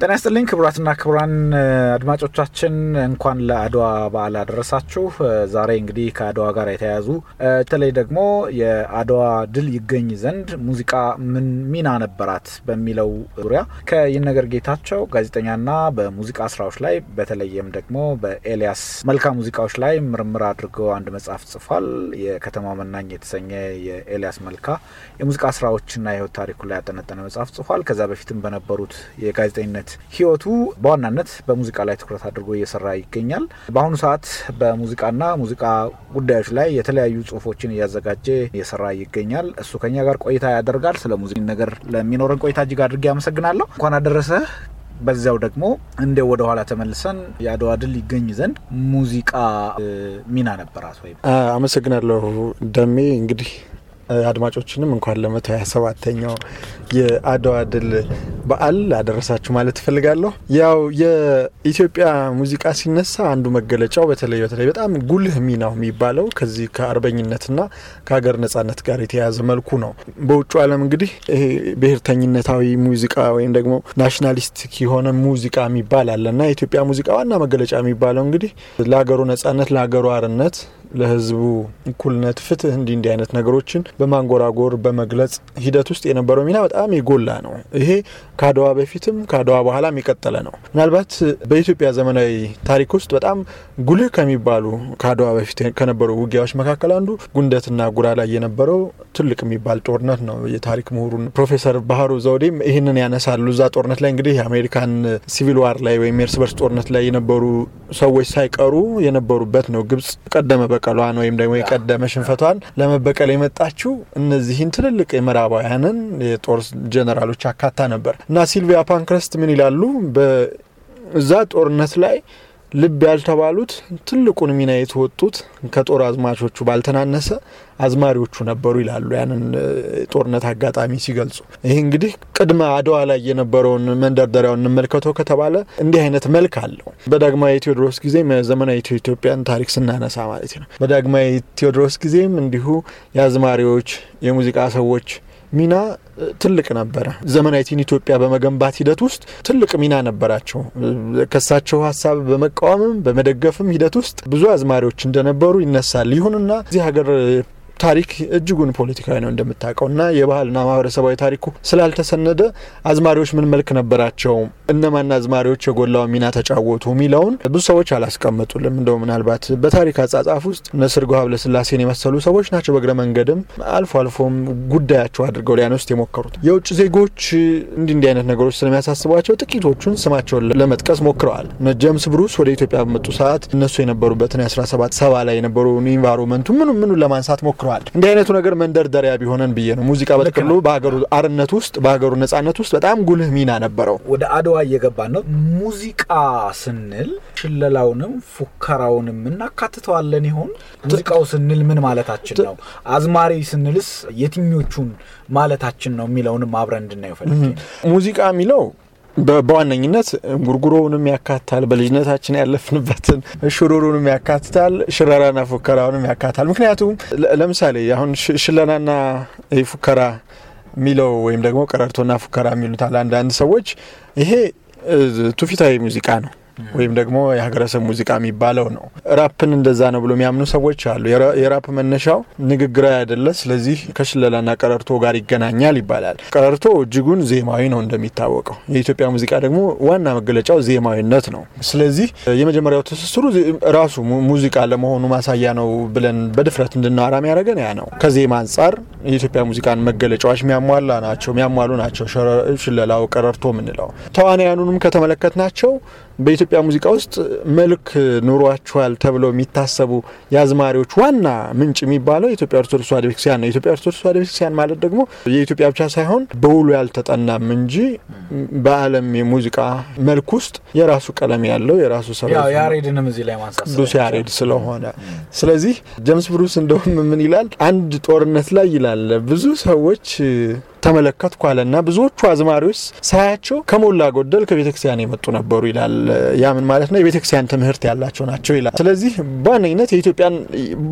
ጤና ይስጥልኝ ክቡራትና ክቡራን አድማጮቻችን እንኳን ለአድዋ በዓል አደረሳችሁ። ዛሬ እንግዲህ ከአድዋ ጋር የተያያዙ በተለይ ደግሞ የአድዋ ድል ይገኝ ዘንድ ሙዚቃ ምን ሚና ነበራት በሚለው ዙሪያ ከይነገር ጌታቸው ጋዜጠኛና በሙዚቃ ስራዎች ላይ በተለይም ደግሞ በኤልያስ መልካ ሙዚቃዎች ላይ ምርምር አድርገው አንድ መጽሐፍ ጽፏል። የከተማ መናኝ የተሰኘ የኤልያስ መልካ የሙዚቃ ስራዎችና የህይወት ታሪኩ ላይ ያጠነጠነ መጽሐፍ ጽፏል። ከዛ በፊትም በነበሩት የጋዜጠኝነት ህይወቱ በዋናነት በሙዚቃ ላይ ትኩረት አድርጎ እየሰራ ይገኛል። በአሁኑ ሰዓት በሙዚቃና ሙዚቃ ጉዳዮች ላይ የተለያዩ ጽሁፎችን እያዘጋጀ እየሰራ ይገኛል። እሱ ከኛ ጋር ቆይታ ያደርጋል። ስለ ሙዚቃ ነገር ለሚኖረን ቆይታ እጅግ አድርጌ አመሰግናለሁ። እንኳን አደረሰ። በዚያው ደግሞ እንደ ወደ ኋላ ተመልሰን የአድዋ ድል ይገኝ ዘንድ ሙዚቃ ሚና ነበራት ወይም? አመሰግናለሁ ደሜ እንግዲህ አድማጮችንም እንኳን ለመቶ ሀያ ሰባተኛው የአድዋ ድል በዓል አደረሳችሁ ማለት እፈልጋለሁ። ያው የኢትዮጵያ ሙዚቃ ሲነሳ አንዱ መገለጫው በተለይ በተለይ በጣም ጉልህ ሚናው የሚባለው ከዚህ ከአርበኝነትና ከሀገር ነጻነት ጋር የተያያዘ መልኩ ነው። በውጭ ዓለም እንግዲህ ይሄ ብሔርተኝነታዊ ሙዚቃ ወይም ደግሞ nationalistic የሆነ ሙዚቃ የሚባል አለ እና የኢትዮጵያ ሙዚቃ ዋና መገለጫ የሚባለው እንግዲህ ለሀገሩ ነጻነት፣ ለሀገሩ አርነት ለህዝቡ እኩልነት፣ ፍትህ እንዲህ እንዲህ አይነት ነገሮችን በማንጎራጎር በመግለጽ ሂደት ውስጥ የነበረው ሚና በጣም የጎላ ነው። ይሄ ከአድዋ በፊትም ከአድዋ በኋላም የቀጠለ ነው። ምናልባት በኢትዮጵያ ዘመናዊ ታሪክ ውስጥ በጣም ጉልህ ከሚባሉ ከአድዋ በፊት ከነበሩ ውጊያዎች መካከል አንዱ ጉንደትና ጉራ ላይ የነበረው ትልቅ የሚባል ጦርነት ነው። የታሪክ ምሁሩን ፕሮፌሰር ባህሩ ዘውዴም ይህንን ያነሳሉ። እዛ ጦርነት ላይ እንግዲህ የአሜሪካን civil war ላይ ወይም የእርስ በርስ ጦርነት ላይ የነበሩ ሰዎች ሳይቀሩ የነበሩበት ነው። ግብጽ ቀደመ በቀሏን ወይም ደግሞ የቀደመ ሽንፈቷን ለመበቀል የመጣችው እነዚህን ትልልቅ የምዕራባውያንን የጦር ጀነራሎች አካታ ነበር እና ሲልቪያ ፓንክረስት ምን ይላሉ? በዛ ጦርነት ላይ ልብ ያልተባሉት ትልቁን ሚና የተወጡት ከጦር አዝማቾቹ ባልተናነሰ አዝማሪዎቹ ነበሩ ይላሉ። ያንን ጦርነት አጋጣሚ ሲገልጹ ይህ እንግዲህ ቅድመ አድዋ ላይ የነበረውን መንደርደሪያውን እንመልከተው ከተባለ እንዲህ አይነት መልክ አለው። በዳግማዊ ቴዎድሮስ ጊዜም የዘመናዊ ኢትዮጵያን ታሪክ ስናነሳ ማለት ነው። በዳግማዊ ቴዎድሮስ ጊዜም እንዲሁ የአዝማሪዎች የሙዚቃ ሰዎች ሚና ትልቅ ነበረ። ዘመናዊትን ኢትዮጵያ በመገንባት ሂደት ውስጥ ትልቅ ሚና ነበራቸው። ከሳቸው ሀሳብ በመቃወምም በመደገፍም ሂደት ውስጥ ብዙ አዝማሪዎች እንደነበሩ ይነሳል። ይሁንና እዚህ ሀገር ታሪክ እጅጉን ፖለቲካዊ ነው እንደምታውቀው እና የባህልና ማህበረሰባዊ ታሪኩ ስላልተሰነደ አዝማሪዎች ምን መልክ ነበራቸው፣ እነማን አዝማሪዎች የጎላውን ሚና ተጫወቱ የሚለውን ብዙ ሰዎች አላስቀመጡልም። እንደው ምናልባት በታሪክ አጻጻፍ ውስጥ እነ ስርጎ ሀብለስላሴን የመሰሉ ሰዎች ናቸው በእግረ መንገድም አልፎ አልፎም ጉዳያቸው አድርገው ሊያነሱት የሞከሩት። የውጭ ዜጎች እንዲህ እንዲህ አይነት ነገሮች ስለሚያሳስቧቸው ጥቂቶቹን ስማቸውን ለመጥቀስ ሞክረዋል። ጀምስ ብሩስ ወደ ኢትዮጵያ በመጡ ሰዓት እነሱ የነበሩበትን የ17 ሰባ ላይ የነበሩ environment ኡ ምኑ ምኑ ለማንሳት ሞክረዋል። እንዲህ አይነቱ ነገር መንደርደሪያ ቢሆነን ብዬ ነው። ሙዚቃ በጥቅሉ በሀገሩ አርነት ውስጥ በሀገሩ ነጻነት ውስጥ በጣም ጉልህ ሚና ነበረው። ወደ አድዋ እየገባን ነው። ሙዚቃ ስንል ሽለላውንም ፉከራውንም እናካትተዋለን ይሆን? ሙዚቃው ስንል ምን ማለታችን ነው? አዝማሪ ስንልስ የትኞቹን ማለታችን ነው የሚለውንም አብረን እንድናየው ፈልጌ ነው። ሙዚቃ የሚለው በዋነኝነት ጉርጉሮውንም ያካትታል። በልጅነታችን ያለፍንበትን ሽሩሩንም ያካትታል። ሽረራና ፉከራውንም ያካትታል። ምክንያቱም ለምሳሌ አሁን ሽለናና ፉከራ የሚለው ወይም ደግሞ ቀረርቶና ፉከራ የሚሉት አንዳንድ ሰዎች ይሄ ትውፊታዊ ሙዚቃ ነው ወይም ደግሞ የሀገረሰብ ሙዚቃ የሚባለው ነው። ራፕን እንደዛ ነው ብሎ የሚያምኑ ሰዎች አሉ። የራፕ መነሻው ንግግራዊ አይደለ፣ ስለዚህ ከሽለላና ቀረርቶ ጋር ይገናኛል ይባላል። ቀረርቶ እጅጉን ዜማዊ ነው እንደሚታወቀው። የኢትዮጵያ ሙዚቃ ደግሞ ዋና መገለጫው ዜማዊነት ነው። ስለዚህ የመጀመሪያው ትስስሩ ራሱ ሙዚቃ ለመሆኑ ማሳያ ነው ብለን በድፍረት እንድናወራ የሚያደርገን ያ ነው። ከዜማ አንጻር የኢትዮጵያ ሙዚቃን መገለጫዎች የሚያሟላ ናቸው የሚያሟሉ ናቸው። ሽለላው፣ ቀረርቶ የምንለው ተዋናያኑንም ከተመለከት ናቸው በኢትዮጵያ ሙዚቃ ውስጥ መልክ ኑሯቸዋል ተብለው የሚታሰቡ የአዝማሪዎች ዋና ምንጭ የሚባለው የኢትዮጵያ ኦርቶዶክስ ተዋሕዶ ቤተክርስቲያን ነው። የኢትዮጵያ ኦርቶዶክስ ተዋሕዶ ቤተክርስቲያን ማለት ደግሞ የኢትዮጵያ ብቻ ሳይሆን በውሉ ያልተጠናም እንጂ በዓለም የሙዚቃ መልክ ውስጥ የራሱ ቀለም ያለው የራሱ ሰ ያሬድንም እዚህ ላይ ማንሳት ቅዱስ ያሬድ ስለሆነ። ስለዚህ ጀምስ ብሩስ እንደውም ምን ይላል? አንድ ጦርነት ላይ ይላል። ብዙ ሰዎች ተመለከትኩ አለና ብዙዎቹ አዝማሪዎች ሳያቸው ከሞላ ጎደል ከቤተ ክርስቲያን የመጡ ነበሩ ይላል። ያ ምን ማለት ነው? የቤተ ክርስቲያን ትምህርት ያላቸው ናቸው ይላል። ስለዚህ በዋነኝነት የኢትዮጵያን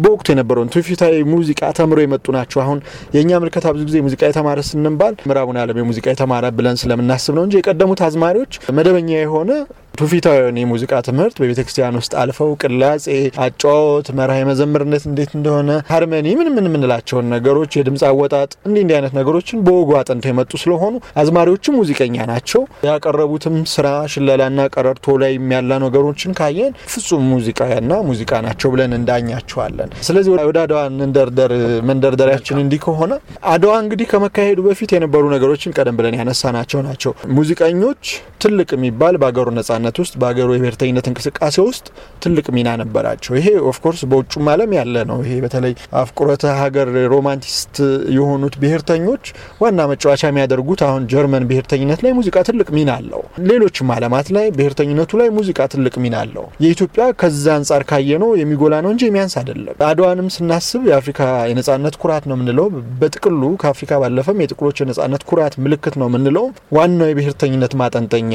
በወቅቱ የነበረውን ትውፊታዊ ሙዚቃ ተምሮ የመጡ ናቸው። አሁን የእኛ ምልከታ ብዙ ጊዜ ሙዚቃ የተማረ ስንባል ምዕራቡን ዓለም የሙዚቃ የተማረ ብለን ስለምናስብ ነው እንጂ የቀደሙት አዝማሪዎች መደበኛ የሆነ ትውፊታዊውን የሙዚቃ ትምህርት በቤተ ክርስቲያን ውስጥ አልፈው ቅላጼ፣ አጫወት፣ መርሃ መዘምርነት እንዴት እንደሆነ ሃርመኒ ምን ምን የምንላቸውን ነገሮች የድምፅ አወጣጥ እንዲህ እንዲህ አይነት ነገሮችን በወጉ አጥንተው የመጡ ስለሆኑ አዝማሪዎችም ሙዚቀኛ ናቸው። ያቀረቡትም ስራ ሽለላና ቀረርቶ ላይ የሚያላ ነገሮችን ካየን ፍጹም ሙዚቃና ሙዚቃ ናቸው ብለን እንዳኛቸዋለን። ስለዚህ ወደ አድዋ እንደርደር መንደርደሪያችን እንዲህ ከሆነ አድዋ እንግዲህ ከመካሄዱ በፊት የነበሩ ነገሮችን ቀደም ብለን ያነሳናቸው ናቸው። ሙዚቀኞች ትልቅ የሚባል በአገሩ ነጻነት ውስጥ በሀገሩ የብሔርተኝነት እንቅስቃሴ ውስጥ ትልቅ ሚና ነበራቸው። ይሄ of course በውጩም ዓለም ያለ ነው። ይሄ በተለይ አፍቅሮተ ሀገር romanticist የሆኑት ብሔርተኞች ዋና መጫወቻ የሚያደርጉት አሁን ጀርመን ብሔርተኝነት ላይ ሙዚቃ ትልቅ ሚና አለው። ሌሎችም ዓለማት ላይ ብሔርተኝነቱ ላይ ሙዚቃ ትልቅ ሚና አለው። የኢትዮጵያ ከዛ አንጻር ካየ ነው የሚጎላ ነው እንጂ የሚያንስ አይደለም። አድዋንም ስናስብ የአፍሪካ የነጻነት ኩራት ነው የምንለው። በጥቅሉ ከአፍሪካ ባለፈም የጥቁሮች የነጻነት ኩራት ምልክት ነው የምንለው። ዋናው የብሔርተኝነት ማጠንጠኛ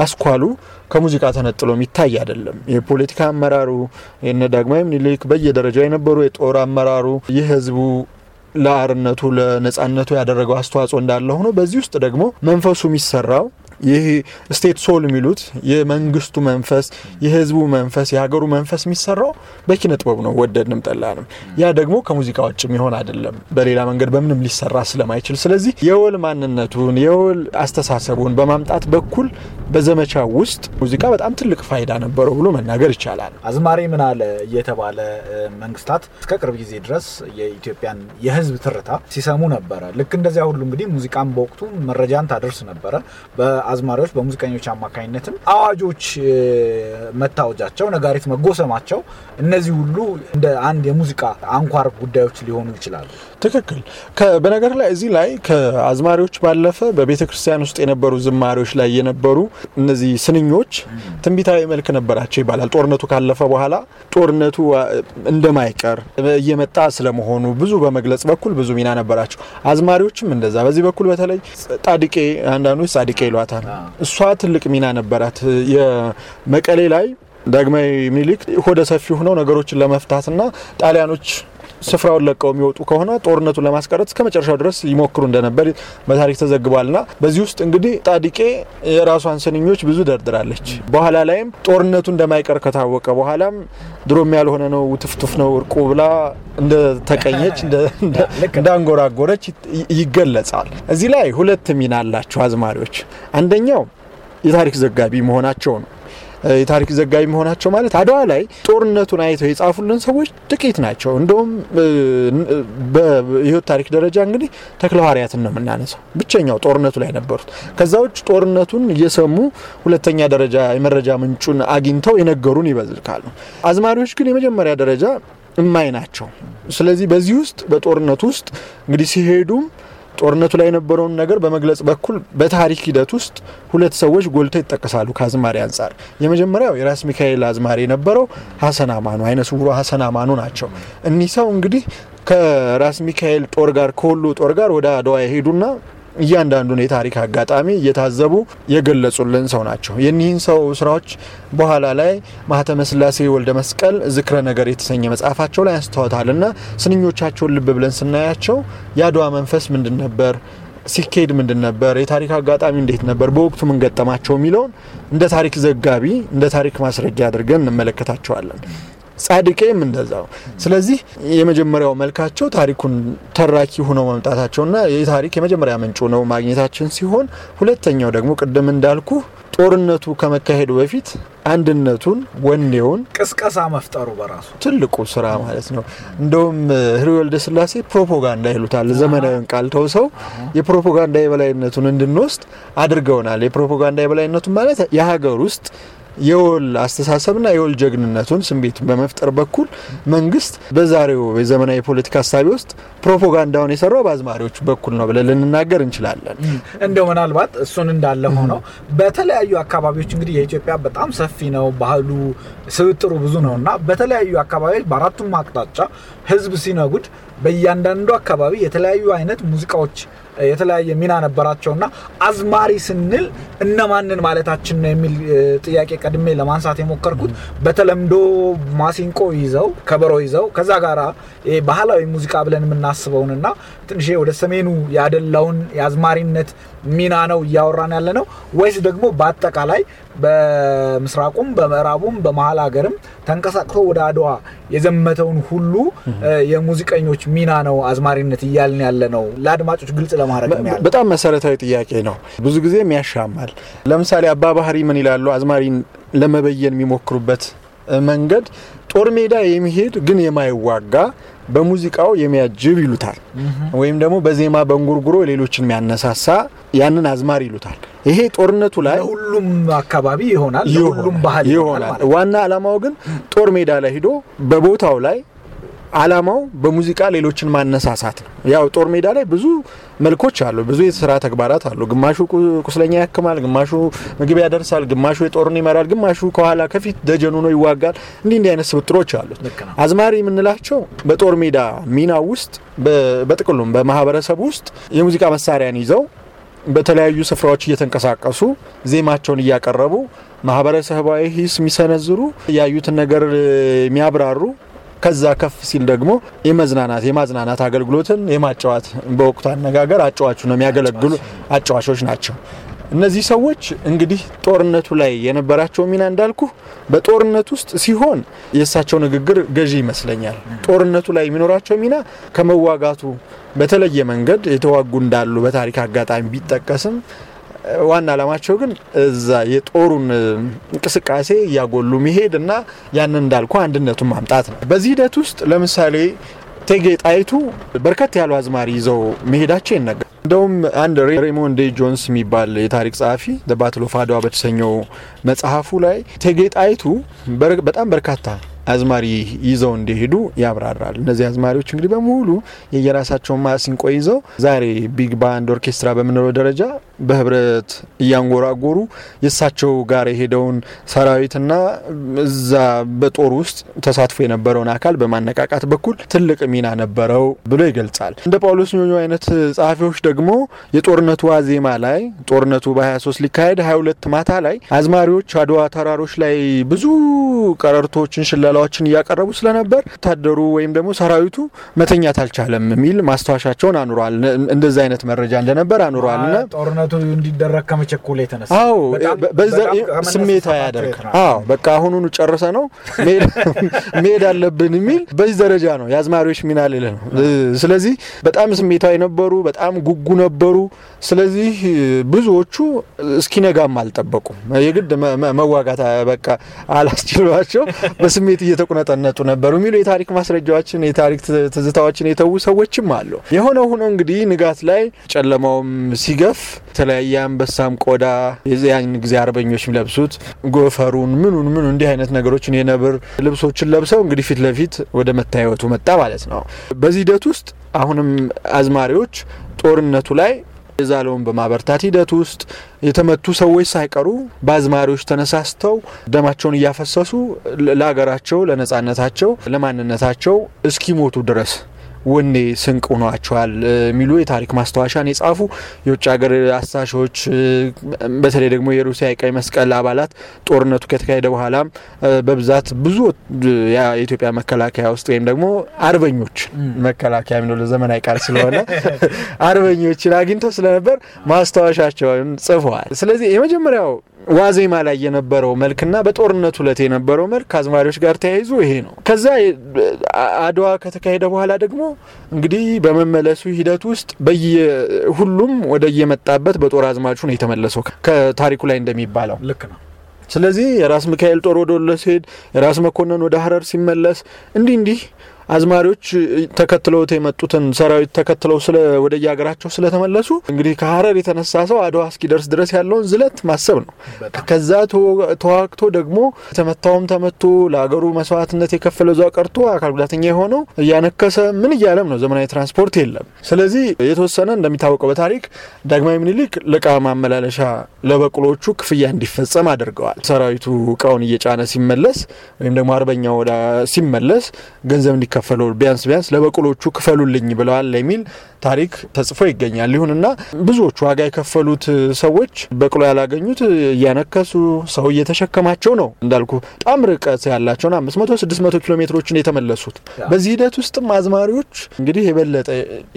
አስኳሉ ከሙዚቃ ተነጥሎ የሚታይ አይደለም። የፖለቲካ አመራሩ የነ ዳግማዊ ምኒልክ በየደረጃው የነበሩ የጦር አመራሩ የህዝቡ ለአርነቱ ለነጻነቱ ያደረገው አስተዋጽኦ እንዳለ ሆኖ በዚህ ውስጥ ደግሞ መንፈሱ የሚሰራው ይህ ስቴት ሶል የሚሉት የመንግስቱ መንፈስ፣ የህዝቡ መንፈስ፣ የሀገሩ መንፈስ የሚሰራው በኪነ ጥበብ ነው፣ ወደድንም ጠላንም። ያ ደግሞ ከሙዚቃ ውጭ የሚሆን አይደለም፣ በሌላ መንገድ በምንም ሊሰራ ስለማይችል። ስለዚህ የወል ማንነቱን የወል አስተሳሰቡን በማምጣት በኩል በዘመቻ ውስጥ ሙዚቃ በጣም ትልቅ ፋይዳ ነበረው ብሎ መናገር ይቻላል። አዝማሪ ምን አለ እየተባለ መንግስታት እስከ ቅርብ ጊዜ ድረስ የኢትዮጵያን የህዝብ ትርታ ሲሰሙ ነበረ። ልክ እንደዚያ ሁሉ እንግዲህ ሙዚቃም በወቅቱ መረጃን ታደርስ ነበረ። በአዝማሪዎች በሙዚቀኞች አማካኝነትም አዋጆች መታወጃቸው፣ ነጋሪት መጎሰማቸው እነዚህ ሁሉ እንደ አንድ የሙዚቃ አንኳር ጉዳዮች ሊሆኑ ይችላሉ። ትክክል። በነገር ላይ እዚህ ላይ ከአዝማሪዎች ባለፈ በቤተ ክርስቲያን ውስጥ የነበሩ ዝማሪዎች ላይ የነበሩ እነዚህ ስንኞች ትንቢታዊ መልክ ነበራቸው ይባላል። ጦርነቱ ካለፈ በኋላ ጦርነቱ እንደማይቀር እየመጣ ስለመሆኑ ብዙ በመግለጽ በኩል ብዙ ሚና ነበራቸው። አዝማሪዎችም እንደዛ። በዚህ በኩል በተለይ ጣዲቄ፣ አንዳንዶች ጻዲቄ ይሏታል። እሷ ትልቅ ሚና ነበራት። የመቀሌ ላይ ዳግማዊ ምኒልክ ሆደ ሰፊ ሆነው ነገሮችን ለመፍታትና ጣሊያኖች ስፍራውን ለቀው የሚወጡ ከሆነ ጦርነቱን ለማስቀረት እስከ መጨረሻው ድረስ ይሞክሩ እንደነበር በታሪክ ተዘግቧልና በዚህ ውስጥ እንግዲህ ጣዲቄ የራሷን ስንኞች ብዙ ደርድራለች። በኋላ ላይም ጦርነቱ እንደማይቀር ከታወቀ በኋላም ድሮም ያልሆነ ነው ትፍቱፍ ነው እርቁ ብላ እንደተቀኘች እንዳንጎራጎረች ይገለጻል። እዚህ ላይ ሁለት ሚና አላቸው አዝማሪዎች። አንደኛው የታሪክ ዘጋቢ መሆናቸው ነው። የታሪክ ዘጋቢ መሆናቸው ማለት አድዋ ላይ ጦርነቱን አይተው የጻፉልን ሰዎች ጥቂት ናቸው። እንደውም በሕይወት ታሪክ ደረጃ እንግዲህ ተክለ ሐዋርያትን ነው የምናነሳው፣ ብቸኛው ጦርነቱ ላይ ነበሩት። ከዛ ውጭ ጦርነቱን እየሰሙ ሁለተኛ ደረጃ የመረጃ ምንጩን አግኝተው የነገሩን ይበዝልካሉ። አዝማሪዎች ግን የመጀመሪያ ደረጃ እማኝ ናቸው። ስለዚህ በዚህ ውስጥ በጦርነቱ ውስጥ እንግዲህ ሲሄዱም ጦርነቱ ላይ የነበረውን ነገር በመግለጽ በኩል በታሪክ ሂደት ውስጥ ሁለት ሰዎች ጎልተው ይጠቀሳሉ ከአዝማሪ አንጻር። የመጀመሪያው የራስ ሚካኤል አዝማሪ የነበረው ሀሰን አማኑ አይነ ስውሩ ሀሰን አማኑ ናቸው። እኒህ ሰው እንግዲህ ከራስ ሚካኤል ጦር ጋር ከወሎ ጦር ጋር ወደ አድዋ የሄዱና እያንዳንዱን የታሪክ አጋጣሚ እየታዘቡ የገለጹልን ሰው ናቸው። የኒህን ሰው ስራዎች በኋላ ላይ ማህተመ ስላሴ ወልደ መስቀል ዝክረ ነገር የተሰኘ መጽሐፋቸው ላይ አንስተዋታል እና ስንኞቻቸውን ልብ ብለን ስናያቸው የአድዋ መንፈስ ምንድን ነበር ሲካሄድ ምንድን ነበር፣ የታሪክ አጋጣሚ እንዴት ነበር፣ በወቅቱ ምን ገጠማቸው የሚለውን እንደ ታሪክ ዘጋቢ እንደ ታሪክ ማስረጃ አድርገን እንመለከታቸዋለን። ጻድቄም እንደዛው። ስለዚህ የመጀመሪያው መልካቸው ታሪኩን ተራኪ ሆነው መምጣታቸውና የታሪክ የመጀመሪያ ምንጭ ነው ማግኘታችን ሲሆን፣ ሁለተኛው ደግሞ ቅድም እንዳልኩ ጦርነቱ ከመካሄዱ በፊት አንድነቱን፣ ወኔውን ቅስቀሳ መፍጠሩ በራሱ ትልቁ ስራ ማለት ነው። እንደውም ህሪ ወልደ ስላሴ ፕሮፓጋንዳ ይሉታል። ዘመናዊን ቃል ተውሰው የፕሮፓጋንዳ የበላይነቱን እንድንወስድ አድርገውናል። የፕሮፓጋንዳ የበላይነቱን ማለት የሀገር ውስጥ የወል አስተሳሰብና የወል ጀግንነቱን ስሜት በመፍጠር በኩል መንግስት በዛሬው የዘመናዊ የፖለቲካ ሀሳቢ ውስጥ ፕሮፓጋንዳውን የሰራው በአዝማሪዎቹ በኩል ነው ብለን ልንናገር እንችላለን። እንደው ምናልባት እሱን እንዳለ ሆነው በተለያዩ አካባቢዎች እንግዲህ የኢትዮጵያ በጣም ሰፊ ነው፣ ባህሉ ስብጥሩ ብዙ ነው እና በተለያዩ አካባቢዎች በአራቱም አቅጣጫ ህዝብ ሲነጉድ በእያንዳንዱ አካባቢ የተለያዩ አይነት ሙዚቃዎች የተለያየ ሚና ነበራቸውና አዝማሪ ስንል እነማንን ማለታችን ነው የሚል ጥያቄ ቀድሜ ለማንሳት የሞከርኩት በተለምዶ ማሲንቆ ይዘው ከበሮ ይዘው ከዛ ጋራ ባህላዊ ሙዚቃ ብለን የምናስበውንና ትንሽ ወደ ሰሜኑ ያደላውን የአዝማሪነት ሚና ነው እያወራን ያለ ነው ወይስ ደግሞ በአጠቃላይ በምስራቁም በምዕራቡም በመሀል ሀገርም ተንቀሳቅሶ ወደ አድዋ የዘመተውን ሁሉ የሙዚቀኞች ሚና ነው አዝማሪነት እያልን ያለ ነው? ለአድማጮች ግልጽ ለማድረግ ያለ በጣም መሰረታዊ ጥያቄ ነው። ብዙ ጊዜም ያሻማል። ለምሳሌ አባ ባህሪ ምን ይላሉ? አዝማሪን ለመበየን የሚሞክሩበት መንገድ ጦር ሜዳ የሚሄድ ግን የማይዋጋ በሙዚቃው የሚያጅብ ይሉታል። ወይም ደግሞ በዜማ በእንጉርጉሮ ሌሎችን የሚያነሳሳ ያንን አዝማሪ ይሉታል። ይሄ ጦርነቱ ላይ ለሁሉም አካባቢ ይሆናል፣ ለሁሉም ባህል ይሆናል። ዋና ዓላማው ግን ጦር ሜዳ ላይ ሂዶ በቦታው ላይ አላማው በሙዚቃ ሌሎችን ማነሳሳት ነው። ያው ጦር ሜዳ ላይ ብዙ መልኮች አሉ፣ ብዙ የስራ ተግባራት አሉ። ግማሹ ቁስለኛ ያክማል፣ ግማሹ ምግብ ያደርሳል፣ ግማሹ የጦርን ይመራል፣ ግማሹ ከኋላ ከፊት ደጀኑ ነው ይዋጋል። እንዲህ እንዲህ አይነት ስብጥሮች አሉት። አዝማሪ የምንላቸው በጦር ሜዳ ሚና ውስጥ በጥቅሉም በማህበረሰብ ውስጥ የሙዚቃ መሳሪያን ይዘው በተለያዩ ስፍራዎች እየተንቀሳቀሱ ዜማቸውን እያቀረቡ ማህበረሰባዊ ሂስ የሚሰነዝሩ ያዩትን ነገር የሚያብራሩ ከዛ ከፍ ሲል ደግሞ የመዝናናት የማዝናናት አገልግሎትን የማጫዋት በወቅቱ አነጋገር አጫዋቹ ነው የሚያገለግሉ አጫዋቾች ናቸው። እነዚህ ሰዎች እንግዲህ ጦርነቱ ላይ የነበራቸው ሚና እንዳልኩ በጦርነት ውስጥ ሲሆን የእሳቸው ንግግር ገዢ ይመስለኛል። ጦርነቱ ላይ የሚኖራቸው ሚና ከመዋጋቱ በተለየ መንገድ የተዋጉ እንዳሉ በታሪክ አጋጣሚ ቢጠቀስም ዋና ዓላማቸው ግን እዛ የጦሩን እንቅስቃሴ እያጎሉ መሄድ እና ያንን እንዳልኩ አንድነቱን ማምጣት ነው። በዚህ ሂደት ውስጥ ለምሳሌ እቴጌ ጣይቱ በርከት ያሉ አዝማሪ ይዘው መሄዳቸው ይነገራል። እንደውም አንድ ሬሞንድ ጆንስ የሚባል የታሪክ ጸሐፊ Battle of በተሰኘው መጽሐፉ ላይ እቴጌ ጣይቱ በጣም በርካታ አዝማሪ ይዘው እንዲሄዱ ያብራራል። እነዚህ አዝማሪዎች እንግዲህ በሙሉ የየራሳቸውን ማሲንቆ ይዘው ዛሬ big band orchestra በምንለው ደረጃ በህብረት እያንጎራጎሩ የእሳቸው ጋር የሄደውን ሰራዊትና እዛ በጦር ውስጥ ተሳትፎ የነበረውን አካል በማነቃቃት በኩል ትልቅ ሚና ነበረው ብሎ ይገልጻል። እንደ ጳውሎስ ኞኞ አይነት ጸሐፊዎች ደግሞ የጦርነቱ ዋዜማ ላይ ጦርነቱ በ23 ሊካሄድ 22 ማታ ላይ አዝማሪዎች አድዋ ተራሮች ላይ ብዙ ቀረርቶችን ሽለላዎችን እያቀረቡ ስለነበር ወታደሩ ወይም ደግሞ ሰራዊቱ መተኛት አልቻለም የሚል ማስታወሻቸውን አኑረዋል። እንደዚ አይነት መረጃ እንደነበር አኑረዋል እና ጦርነቱ እንዲደረግ ከመቸኮል የተነሳ አዎ ስሜታዊ ያደርጋል። አዎ በቃ አሁኑኑ ጨርሰ ነው መሄድ አለብን የሚል በዚህ ደረጃ ነው የአዝማሪዎች ሚና ልልህ ነው። ስለዚህ በጣም ስሜታዊ ነበሩ፣ በጣም ጉጉ ነበሩ። ስለዚህ ብዙዎቹ እስኪነጋም አልጠበቁም። የግድ መዋጋት በቃ አላስችሏቸው በስሜት እየተቁነጠነጡ ነበሩ የሚሉ የታሪክ ማስረጃዎችን የታሪክ ትዝታዎችን የተዉ ሰዎችም አሉ። የሆነ ሆኖ እንግዲህ ንጋት ላይ ጨለማውም ሲገፍ የተለያየ አንበሳም ቆዳ የዚያን ጊዜ አርበኞች የሚለብሱት ጎፈሩን ምኑን ምኑ እንዲህ አይነት ነገሮችን የነብር ልብሶችን ለብሰው እንግዲህ ፊት ለፊት ወደ መታየቱ መጣ ማለት ነው። በዚህ ሂደት ውስጥ አሁንም አዝማሪዎች ጦርነቱ ላይ የዛለውን በማበርታት ሂደት ውስጥ የተመቱ ሰዎች ሳይቀሩ በአዝማሪዎች ተነሳስተው ደማቸውን እያፈሰሱ ለሀገራቸው፣ ለነጻነታቸው፣ ለማንነታቸው እስኪሞቱ ድረስ ወኔ ስንቅ ሆኗቸዋል የሚሉ የታሪክ ማስታወሻን የጻፉ የውጭ ሀገር አሳሾች በተለይ ደግሞ የሩሲያ የቀይ መስቀል አባላት ጦርነቱ ከተካሄደ በኋላም በብዛት ብዙ የኢትዮጵያ መከላከያ ውስጥ ወይም ደግሞ አርበኞች መከላከያ የሚለው ለዘመናዊ ቃል ስለሆነ አርበኞችን አግኝተው ስለነበር ማስታወሻቸውን ጽፈዋል። ስለዚህ የመጀመሪያው ዋዜማ ላይ የነበረው መልክና በጦርነቱ ዕለት የነበረው መልክ ከአዝማሪዎች ጋር ተያይዞ ይሄ ነው። ከዛ አድዋ ከተካሄደ በኋላ ደግሞ እንግዲህ በመመለሱ ሂደት ውስጥ ሁሉም ወደ የመጣበት በጦር አዝማቹ ነው የተመለሰው ከታሪኩ ላይ እንደሚባለው ልክ ነው። ስለዚህ የራስ ሚካኤል ጦር ወደ ወሎ ሲሄድ፣ የራስ መኮንን ወደ ሀረር ሲመለስ እንዲህ እንዲህ አዝማሪዎች ተከትለውት የመጡትን ሰራዊት ተከትለው ወደ የሀገራቸው ስለተመለሱ እንግዲህ ከሀረር የተነሳ ሰው አድዋ እስኪደርስ ድረስ ያለውን ዝለት ማሰብ ነው። ከዛ ተዋግቶ ደግሞ የተመታውም ተመቶ ለሀገሩ መስዋዕትነት የከፈለ እዛ ቀርቶ አካል ጉዳተኛ የሆነው እያነከሰ ምን እያለም ነው። ዘመናዊ ትራንስፖርት የለም። ስለዚህ የተወሰነ እንደሚታወቀው በታሪክ ዳግማዊ ምኒልክ ለእቃ ማመላለሻ ለበቅሎቹ ክፍያ እንዲፈጸም አድርገዋል። ሰራዊቱ እቃውን እየጫነ ሲመለስ ወይም ደግሞ አርበኛው ሲመለስ ገንዘብ የሚከፈለው ቢያንስ ቢያንስ ለበቅሎቹ ክፈሉልኝ ብለዋል የሚል ታሪክ ተጽፎ ይገኛል። ይሁንና ብዙዎቹ ዋጋ የከፈሉት ሰዎች በቅሎ ያላገኙት እያነከሱ ሰው እየተሸከማቸው ነው። እንዳልኩ በጣም ርቀት ያላቸውን አምስት መቶ ስድስት መቶ ኪሎ ሜትሮችን የተመለሱት። በዚህ ሂደት ውስጥም አዝማሪዎች እንግዲህ የበለጠ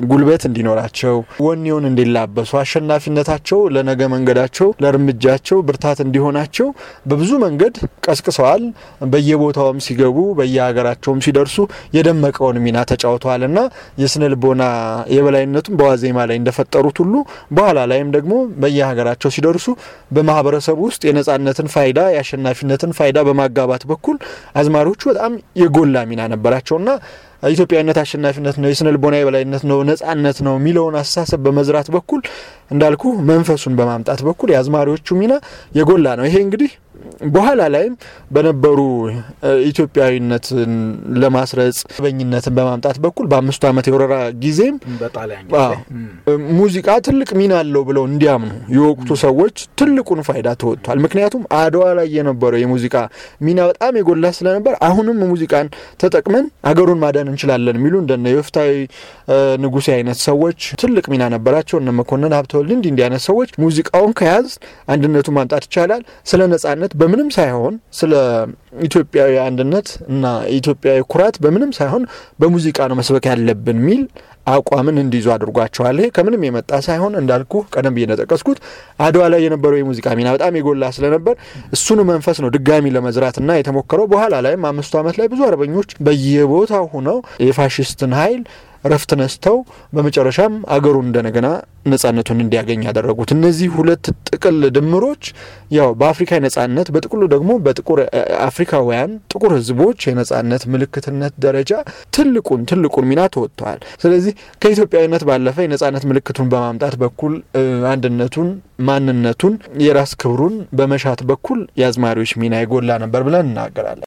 ጉልበት እንዲኖራቸው፣ ወኔውን እንዲላበሱ፣ አሸናፊነታቸው ለነገ መንገዳቸው ለእርምጃቸው ብርታት እንዲሆናቸው በብዙ መንገድ ቀስቅሰዋል። በየቦታውም ሲገቡ በየሀገራቸውም ሲደርሱ የደመቀውን ሚና ተጫውተዋል እና የስነ ልቦና የበላይነቱን በዋዜማ ላይ እንደፈጠሩት ሁሉ በኋላ ላይም ደግሞ በየሀገራቸው ሲደርሱ በማህበረሰቡ ውስጥ የነጻነትን ፋይዳ የአሸናፊነትን ፋይዳ በማጋባት በኩል አዝማሪዎቹ በጣም የጎላ ሚና ነበራቸውና ኢትዮጵያዊነት አሸናፊነት ነው፣ የስነ ልቦና የበላይነት ነው፣ ነጻነት ነው የሚለውን አስተሳሰብ በመዝራት በኩል እንዳልኩ መንፈሱን በማምጣት በኩል የአዝማሪዎቹ ሚና የጎላ ነው። ይሄ እንግዲህ በኋላ ላይም በነበሩ ኢትዮጵያዊነትን ለማስረጽ በኝነትን በማምጣት በኩል በአምስቱ ዓመት የወረራ ጊዜም ሙዚቃ ትልቅ ሚና አለው ብለው እንዲያምኑ የወቅቱ ሰዎች ትልቁን ፋይዳ ተወጥቷል። ምክንያቱም አድዋ ላይ የነበረው የሙዚቃ ሚና በጣም የጎላ ስለነበር አሁንም ሙዚቃን ተጠቅመን አገሩን ማዳን እንችላለን የሚሉ እንደነ የወፍታዊ ንጉሴ አይነት ሰዎች ትልቅ ሚና ነበራቸው። እነ መኮንን ሀብተወልድ እንዲህ እንዲህ አይነት ሰዎች ሙዚቃውን ከያዝ አንድነቱ ማምጣት ይቻላል ስለ ነጻነት በምንም ሳይሆን ስለ ኢትዮጵያዊ አንድነት እና ኢትዮጵያዊ ኩራት በምንም ሳይሆን በሙዚቃ ነው መስበክ ያለብን የሚል አቋምን እንዲይዙ አድርጓቸዋል። ይሄ ከምንም የመጣ ሳይሆን እንዳልኩ ቀደም ብዬ እንደጠቀስኩት አድዋ ላይ የነበረው የሙዚቃ ሚና በጣም የጎላ ስለነበር እሱኑ መንፈስ ነው ድጋሚ ለመዝራትና የተሞከረው። በኋላ ላይም አምስቱ ዓመት ላይ ብዙ አርበኞች በየቦታው ሆነው የፋሽስትን ኃይል ረፍት ነስተው በመጨረሻም አገሩን እንደገና ነጻነቱን እንዲያገኝ ያደረጉት እነዚህ ሁለት ጥቅል ድምሮች ያው በአፍሪካ የነጻነት በጥቅሉ ደግሞ በጥቁር አፍሪካውያን ጥቁር ሕዝቦች የነጻነት ምልክትነት ደረጃ ትልቁን ትልቁን ሚና ተወጥተዋል። ስለዚህ ከኢትዮጵያዊነት ባለፈ የነጻነት ምልክቱን በማምጣት በኩል አንድነቱን፣ ማንነቱን፣ የራስ ክብሩን በመሻት በኩል የአዝማሪዎች ሚና የጎላ ነበር ብለን እንናገራለን።